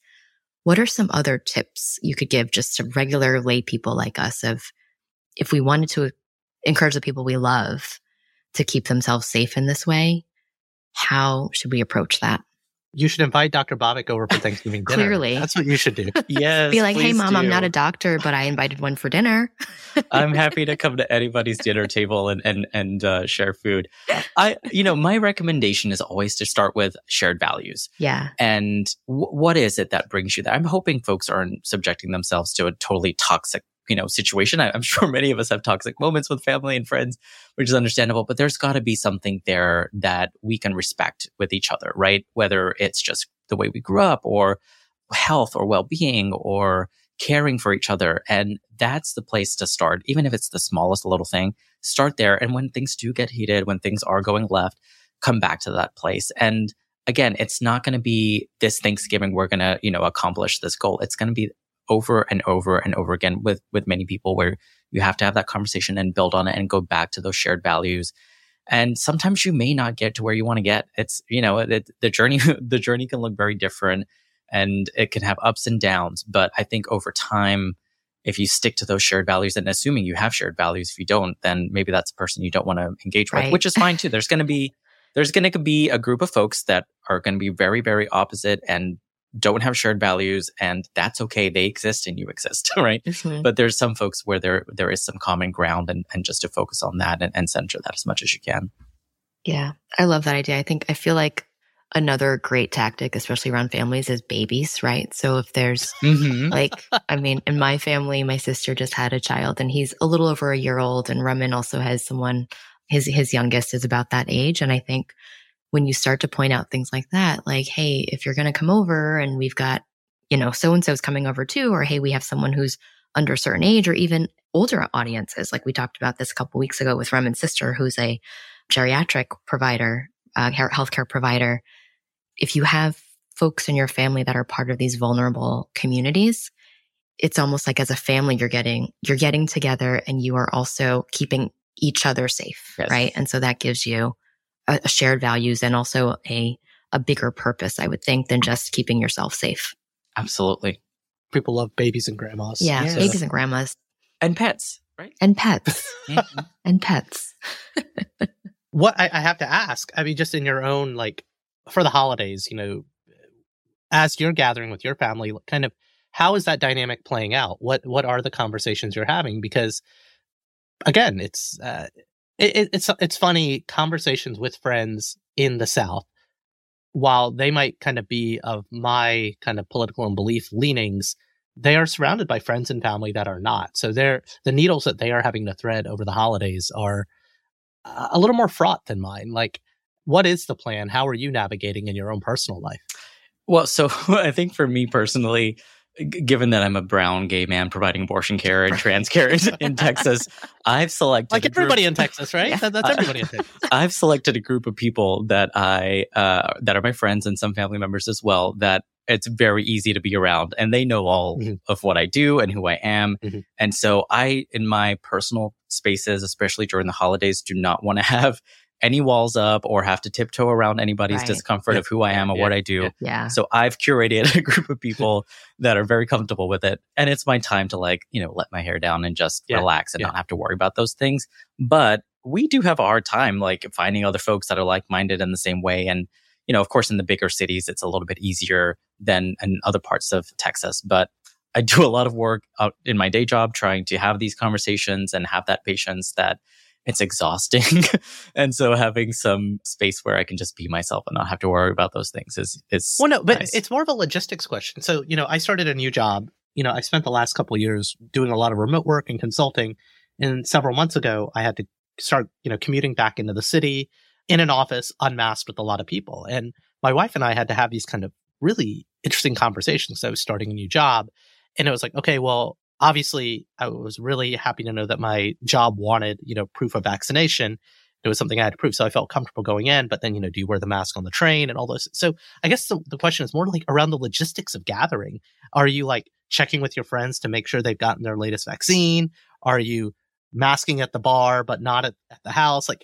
What are some other tips you could give just to regular lay people like us of if we wanted to encourage the people we love to keep themselves safe in this way, how should we approach that? You should invite Dr. Bhavik over for Thanksgiving dinner. Clearly. That's what you should do. yes. Be like, hey, mom, do. I'm not a doctor, but I invited one for dinner. I'm happy to come to anybody's dinner table and, and, and uh, share food. I, you know, my recommendation is always to start with shared values. Yeah. And w- what is it that brings you there? I'm hoping folks aren't subjecting themselves to a totally toxic you know, situation. I, am sure many of us have toxic moments with family and friends, which is understandable, but there's got to be something there that we can respect with each other, right? Whether it's just the way we grew up or health or well-being or caring for each other. And that's the place to start. Even if it's the smallest little thing, start there. And when things do get heated, when things are going left, come back to that place. And again, it's not going to be this Thanksgiving, we're going to, you know, accomplish this goal. It's going to be over and over and over again with with many people where you have to have that conversation and build on it and go back to those shared values. And sometimes you may not get to where you want to get. It's you know it, the journey the journey can look very different and it can have ups and downs. But i think over time if you stick to those shared values and assuming you have shared values if you don't then maybe that's a person you don't want to engage right. with which is fine too. There's going to be there's going to be a group of folks that are going to be very very opposite and don't have shared values and that's okay. They exist and you exist, right? Mm-hmm. But there's some folks where there, there is some common ground and, and just to focus on that and, and center that as much as you can. Yeah. I love that idea. I think I feel like another great tactic, especially around families, is babies, right? So if there's mm-hmm. like, I mean, in my family, my sister just had a child and he's a little over a year old and Raman also has someone, his, his youngest is about that age. And I think when you start to point out things like that, like, hey, if you're going to come over and we've got, you know, so and so's coming over too, or hey, we have someone who's under a certain age or even older audiences. Like we talked about this a couple weeks ago with Raman's sister, who's a geriatric provider, uh, healthcare provider. If you have folks in your family that are part of these vulnerable communities, it's almost like as a family, you're getting, you're getting together and you are also keeping each other safe. Yes. Right. And so that gives you a, a shared values and also a a bigger purpose, I would think, than just keeping yourself safe. Absolutely. People love babies and grandmas. Yeah, yes. babies and grandmas. And pets, right? And pets. Mm-hmm. and pets. what I, I have to ask, I mean, just in your own, like, for the holidays, you know, as you're gathering with your family, kind of how is that dynamic playing out? What what are the conversations you're having? Because again, it's uh, it, it's it's funny conversations with friends in the South. While they might kind of be of my kind of political and belief leanings, they are surrounded by friends and family that are not. So they're the needles that they are having to thread over the holidays are a little more fraught than mine. Like, what is the plan? How are you navigating in your own personal life? Well, so I think for me personally, given that I'm a brown gay man providing abortion care and trans care in, in Texas, I've selected like everybody in Texas, right? Yeah. That's everybody in Texas. I've selected a group of people that I uh, that are my friends and some family members as well. That it's very easy to be around, and they know all mm-hmm. of what I do and who I am. Mm-hmm. And so, I, in my personal spaces, especially during the holidays, do not want to have any walls up or have to tiptoe around anybody's Right. discomfort Yeah. of who I am or Yeah. what I do. Yeah. Yeah. So I've curated a group of people that are very comfortable with it. And it's my time to like, you know, let my hair down and just Yeah. relax and Yeah. not have to worry about those things. But we do have a hard time like finding other folks that are like minded in the same way. And, you know, of course, in the bigger cities, it's a little bit easier than in other parts of Texas. But I do a lot of work out in my day job trying to have these conversations and have that patience that it's exhausting. and so having some space where I can just be myself and not have to worry about those things is, is Well, no, but nice. it's more of a logistics question. So, you know, I started a new job. You know, I spent the last couple of years doing a lot of remote work and consulting. And several months ago, I had to start, you know, commuting back into the city in an office unmasked with a lot of people. And my wife and I had to have these kind of really interesting conversations. I was starting a new job and it was like, okay, well, obviously I was really happy to know that my job wanted, you know, proof of vaccination. It was something I had to prove. So I felt comfortable going in, but then, you know, do you wear the mask on the train and all those? So I guess the, the question is more like around the logistics of gathering. Are you like checking with your friends to make sure they've gotten their latest vaccine? Are you masking at the bar, but not at, at the house? Like,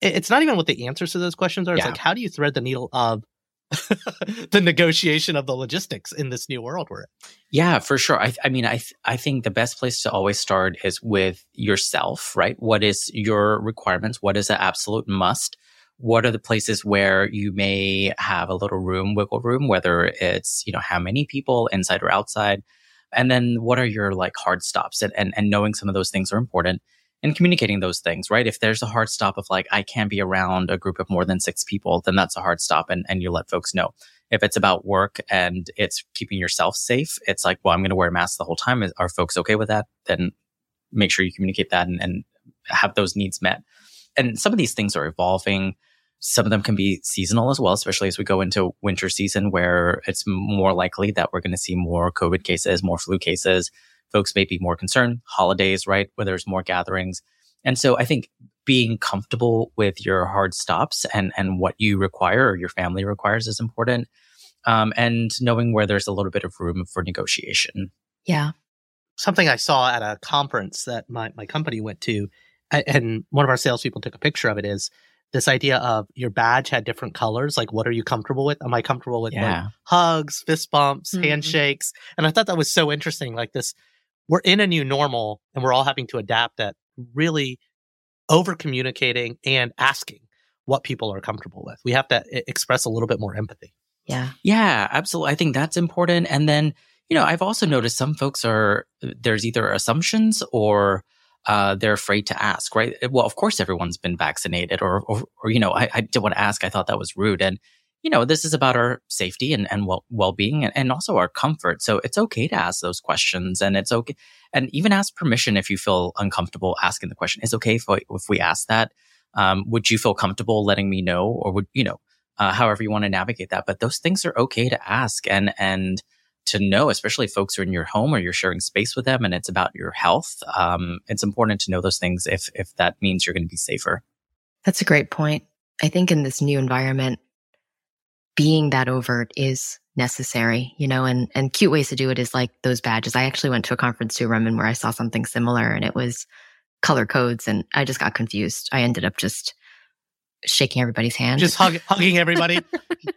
it- it's not even what the answers to those questions are. It's Yeah. like, how do you thread the needle of the negotiation of the logistics in this new world we're in? Yeah, for sure. I, I mean, I, th- I think the best place to always start is with yourself, right? What is your requirements? What is an absolute must? What are the places where you may have a little room, wiggle room, whether it's, you know, how many people inside or outside? And then what are your like hard stops? And, and, and knowing some of those things are important and communicating those things, right? If there's a hard stop of like, I can't be around a group of more than six people, then that's a hard stop. And, and you let folks know if it's about work and it's keeping yourself safe, it's like, well, I'm going to wear a mask the whole time. Are folks okay with that? Then make sure you communicate that and, and have those needs met. And some of these things are evolving. Some of them can be seasonal as well, especially as we go into winter season where it's more likely that we're going to see more COVID cases, more flu cases. Folks may be more concerned. Holidays, right? Where there's more gatherings. And so I think being comfortable with your hard stops and, and what you require or your family requires is important. Um, and knowing where there's a little bit of room for negotiation. yeah. something I saw at a conference that my, my company went to, and one of our salespeople took a picture of it, is this idea of your badge had different colors. Like, what are you comfortable with? Am I comfortable with like, hugs, fist bumps, Mhm. handshakes? And I thought that was so interesting. Like, this, we're in a new normal and we're all having to adapt at really over communicating and asking what people are comfortable with. We have to express a little bit more empathy. Yeah. Yeah, absolutely. I think that's important. And then, you know, I've also noticed some folks are, there's either assumptions or, uh, they're afraid to ask, right? Well, of course, everyone's been vaccinated or, or, or you know, I, I didn't want to ask. I thought that was rude. And, you know, this is about our safety and, and well, well-being and, and also our comfort. So it's okay to ask those questions and it's okay. And even ask permission if you feel uncomfortable asking the question. It's okay if, we- if we ask that. Um, would you feel comfortable letting me know or would, you know, uh, however you want to navigate that. But those things are okay to ask and and to know, especially folks are in your home or you're sharing space with them and it's about your health. Um, it's important to know those things if if that means you're going to be safer. That's a great point. I think in this new environment, being that overt is necessary, you know, and, and cute ways to do it is like those badges. I actually went to a conference too, Raman, where I saw something similar and it was color codes and I just got confused. I ended up just shaking everybody's hand. Just hug, hugging everybody. you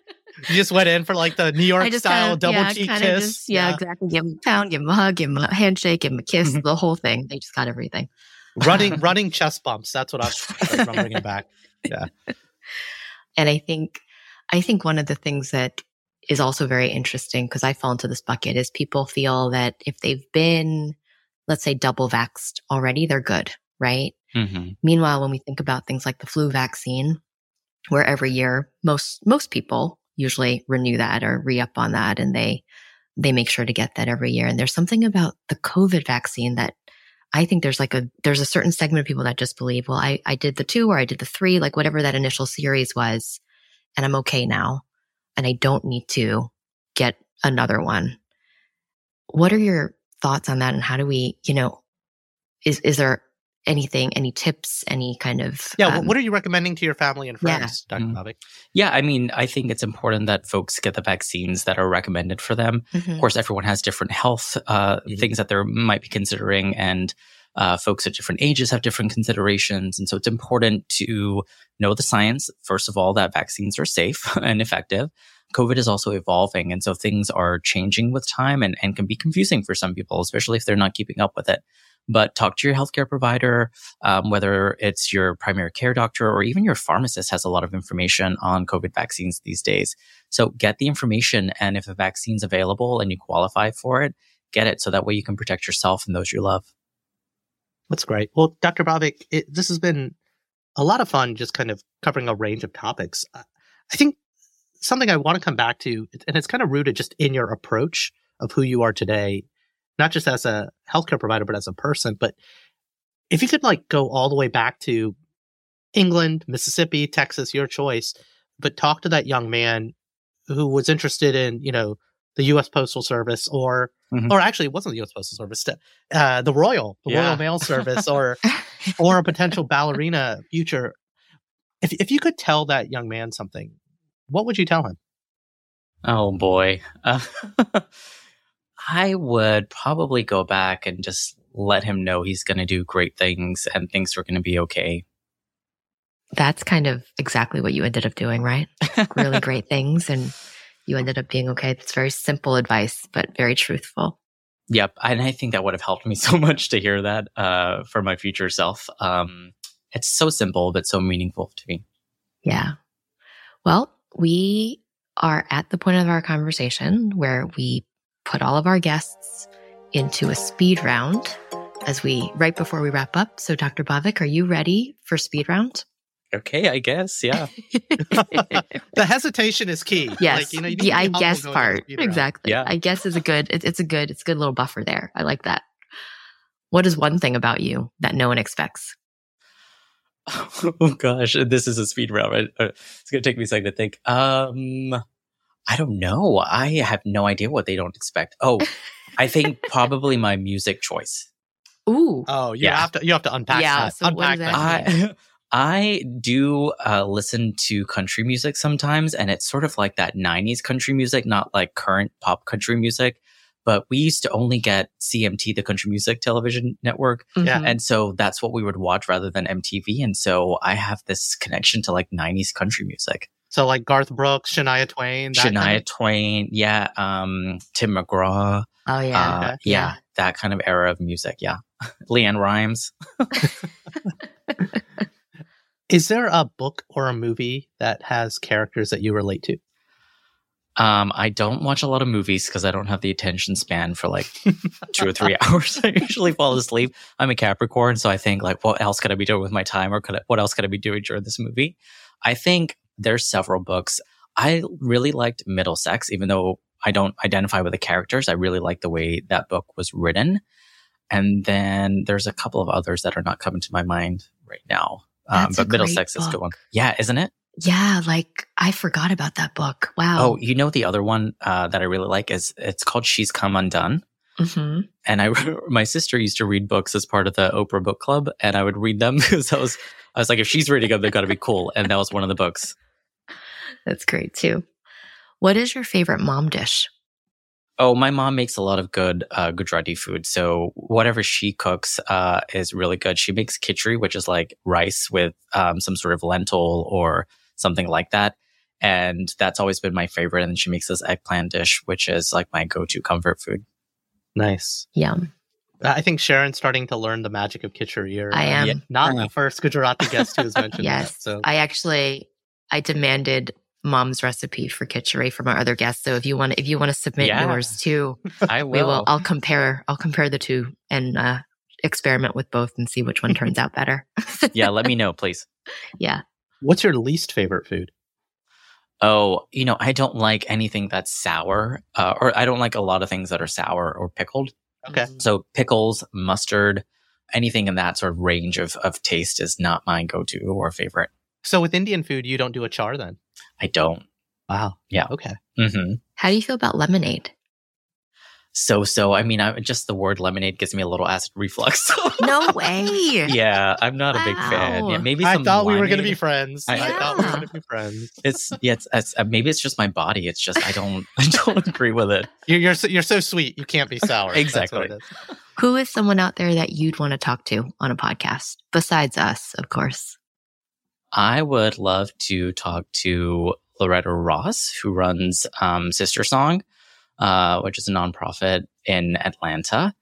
just went in for like the New York style kinda- double yeah, cheek kiss. just- yeah, exactly. Give him a pound, give him a hug, give him a handshake, give him a kiss, Mhm. the whole thing. They just got everything. running running chest bumps. That's what what I'm bringing back. Yeah. And I think, I think one of the things that is also very interesting because I fall into this bucket is people feel that if they've been, let's say, double vaxxed already, they're good, right? Mm-hmm. Meanwhile, when we think about things like the flu vaccine, where every year most most people usually renew that or re-up on that and they they make sure to get that every year. And there's something about the COVID vaccine that I think there's like a there's a certain segment of people that just believe, well, I, I did the two or I did the three, like whatever that initial series was, and I'm okay now. And I don't need to get another one. What are your thoughts on that? And how do we, you know, is is there anything, any tips, any kind of Yeah. um, what are you recommending to your family and yeah. friends, Dr. Mhm. Bhavik? Yeah, I mean, I think it's important that folks get the vaccines that are recommended for them. mhm. Of course, everyone has different health uh, Mhm. things that they might be considering, and Uh, folks at different ages have different considerations. And so it's important to know the science, first of all, that vaccines are safe and effective. COVID is also evolving. And so things are changing with time and, and can be confusing for some people, especially if they're not keeping up with it. But talk to your healthcare provider, um, whether it's your primary care doctor or even your pharmacist has a lot of information on COVID vaccines these days. So get the information. And if a vaccine's available and you qualify for it, get it so that way you can protect yourself and those you love. That's great. Well, Dr. Bhavik, it, this has been a lot of fun just kind of covering a range of topics. I think something I want to come back to, and it's kind of rooted just in your approach of who you are today, not just as a healthcare provider, but as a person. But if you could like go all the way back to England, Mississippi, Texas, your choice, but talk to that young man who was interested in, you know, the U.S. Postal Service or, mm-hmm. or actually it wasn't the U.S. Postal Service, uh, the Royal, the yeah. Royal Mail Service or, or a potential ballerina future. If, if you could tell that young man something, what would you tell him? Oh boy. Uh, I would probably go back and just let him know he's going to do great things and things are going to be okay. That's kind of exactly what you ended up doing, right? really great things and you ended up being okay. It's very simple advice, but very truthful. Yep. And I think that would have helped me so much to hear that uh, for my future self. Um, it's so simple, but so meaningful to me. Yeah. Well, we are at the point of our conversation where we put all of our guests into a speed round as we right before we wrap up. So, Dr. Bhavik, are you ready for speed round? Okay, I guess. Yeah. the hesitation is key. Yes. Like, you know, you the I guess part. Exactly. Yeah. I guess is a good, it, it's a good, it's a good little buffer there. I like that. What is one thing about you that no one expects? oh gosh, this is a speed round. Right? Uh, it's going to take me a second to think. Um, I don't know. I have no idea what they don't expect. Oh, I think probably my music choice. Ooh. Oh, you yeah. have to you have to unpack yeah, that. So unpack that. I, I do uh, listen to country music sometimes, and it's sort of like that '90s country music, not like current pop country music but we used to only get CMT, the country music television network. Yeah. And so that's what we would watch rather than MTV. And so I have this connection to like 90s country music. So like Garth Brooks, Shania Twain, Shania kind of- Twain, yeah, um, Tim McGraw. Oh yeah. Uh, yeah, yeah, that kind of era of music, yeah. LeAnn Rimes. Is there a book or a movie that has characters that you relate to? Um, I don't watch a lot of movies because I don't have the attention span for like two or three hours. I usually fall asleep. I'm a Capricorn, so I think like, what else could I be doing with my time, or could I, what else could I be doing during this movie? I think there's several books. I really liked Middlesex, even though I don't identify with the characters. I really like the way that book was written. And then there's a couple of others that are not coming to my mind right now. Um, but Middlesex book. is a good one. Yeah, isn't it? Yeah, like I forgot about that book. Wow. Oh, you know the other one uh, that I really like is it's called She's Come Undone. Mm-hmm. And I, my sister used to read books as part of the Oprah Book Club, and I would read them because I was, I was like, if she's reading them, they've got to be cool. And that was one of the books. That's great too. What is your favorite mom dish? Oh, my mom makes a lot of good uh, Gujarati food. So whatever she cooks uh, is really good. She makes khichdi, which is like rice with um, some sort of lentil or something like that. And that's always been my favorite. And she makes this eggplant dish, which is like my go to comfort food. Nice. Yum. I think Sharon's starting to learn the magic of khichdi. I am. Yeah. Not the first Gujarati guest who has mentioned yes. that. So I actually, I demanded mom's recipe for khichdi from our other guests. So if you want, if you want to submit yeah. yours too, I will. We will. I'll compare. I'll compare the two and uh, experiment with both and see which one turns out better. yeah, let me know, please. Yeah. What's your least favorite food? Oh, you know, I don't like anything that's sour, uh, or I don't like a lot of things that are sour or pickled. Okay. So pickles, mustard, anything in that sort of range of, of taste is not my go-to or favorite. So with Indian food, you don't do achar then? I don't. Wow. Yeah. Okay. Mm-hmm. How do you feel about lemonade? so so. I mean, I, just the word lemonade gives me a little acid reflux. no way. yeah, I'm not wow. a big fan. Yeah, maybe I thought we were going to be friends. I, yeah. I, thought we were going to be friends. It's yeah. It's, it's uh, maybe it's just my body. It's just I don't I don't agree with it. You're you're so, you're so sweet. You can't be sour. exactly. Who is someone out there that you'd want to talk to on a podcast besides us, of course? I would love to talk to Loretta Ross, who runs um, SisterSong, uh, which is a nonprofit in Atlanta.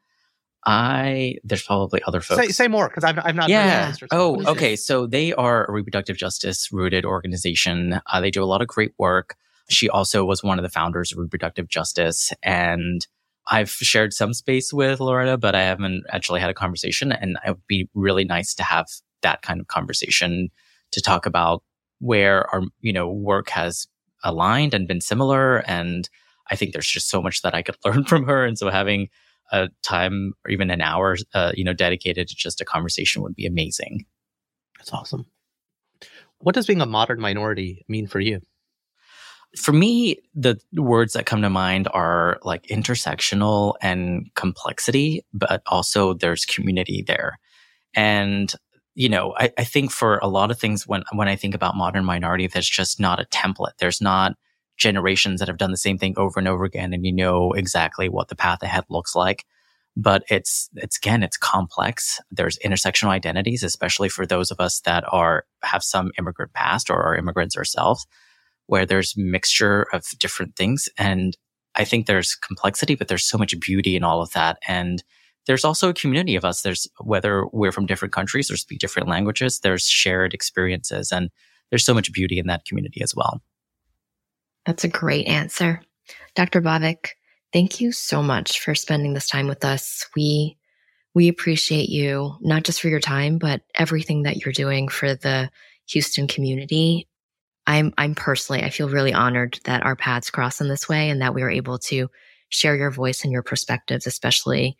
I there's probably other folks. Say, say more because I've, I've not. Yeah. Oh, okay. So they are a reproductive justice rooted organization. Uh, they do a lot of great work. She also was one of the founders of reproductive justice, and I've shared some space with Loretta, but I haven't actually had a conversation. And it would be really nice to have that kind of conversation to talk about where our you know work has aligned and been similar. And I think there's just so much that I could learn from her. And so having a time or even an hour, uh, you know, dedicated to just a conversation would be amazing. That's awesome. What does being a modern minority mean for you? For me, the words that come to mind are like intersectional and complexity, but also there's community there. And, you know, I, I think for a lot of things, when, when I think about modern minority, there's just not a template. There's not generations that have done the same thing over and over again and you know exactly what the path ahead looks like. But it's it's again it's complex. There's intersectional identities especially for those of us that are have some immigrant past or are immigrants ourselves where there's mixture of different things. And i think there's complexity but there's so much beauty in all of that. And there's also a community of us there's whether we're from different countries or speak different languages there's shared experiences and there's so much beauty in that community as well that's a great answer. Dr. Bhavik, thank you so much for spending this time with us. We we appreciate you not just for your time, but everything that you're doing for the Houston community. I'm I'm personally I feel really honored that our paths cross in this way and that we were able to share your voice and your perspectives, especially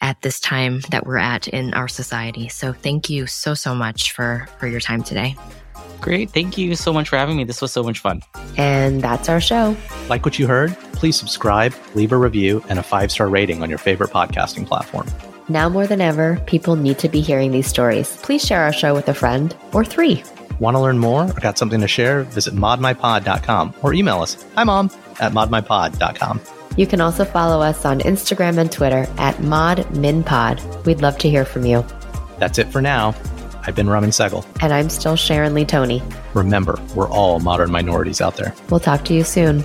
at this time that we're at in our society. So thank you so so much for for your time today. Great. Thank you so much for having me. This was so much fun. And that's our show. Like what you heard? Please subscribe, leave a review, and a five star rating on your favorite podcasting platform. Now more than ever, people need to be hearing these stories. Please share our show with a friend or three. Want to learn more or got something to share? Visit modminpod.com or email us. Hi, mom, at modminpod.com. You can also follow us on Instagram and Twitter at modminpod. We'd love to hear from you. That's it for now. I've been Raman Sehgal. And I'm still Sharon Lee Tony. Remember, we're all modern minorities out there. We'll talk to you soon.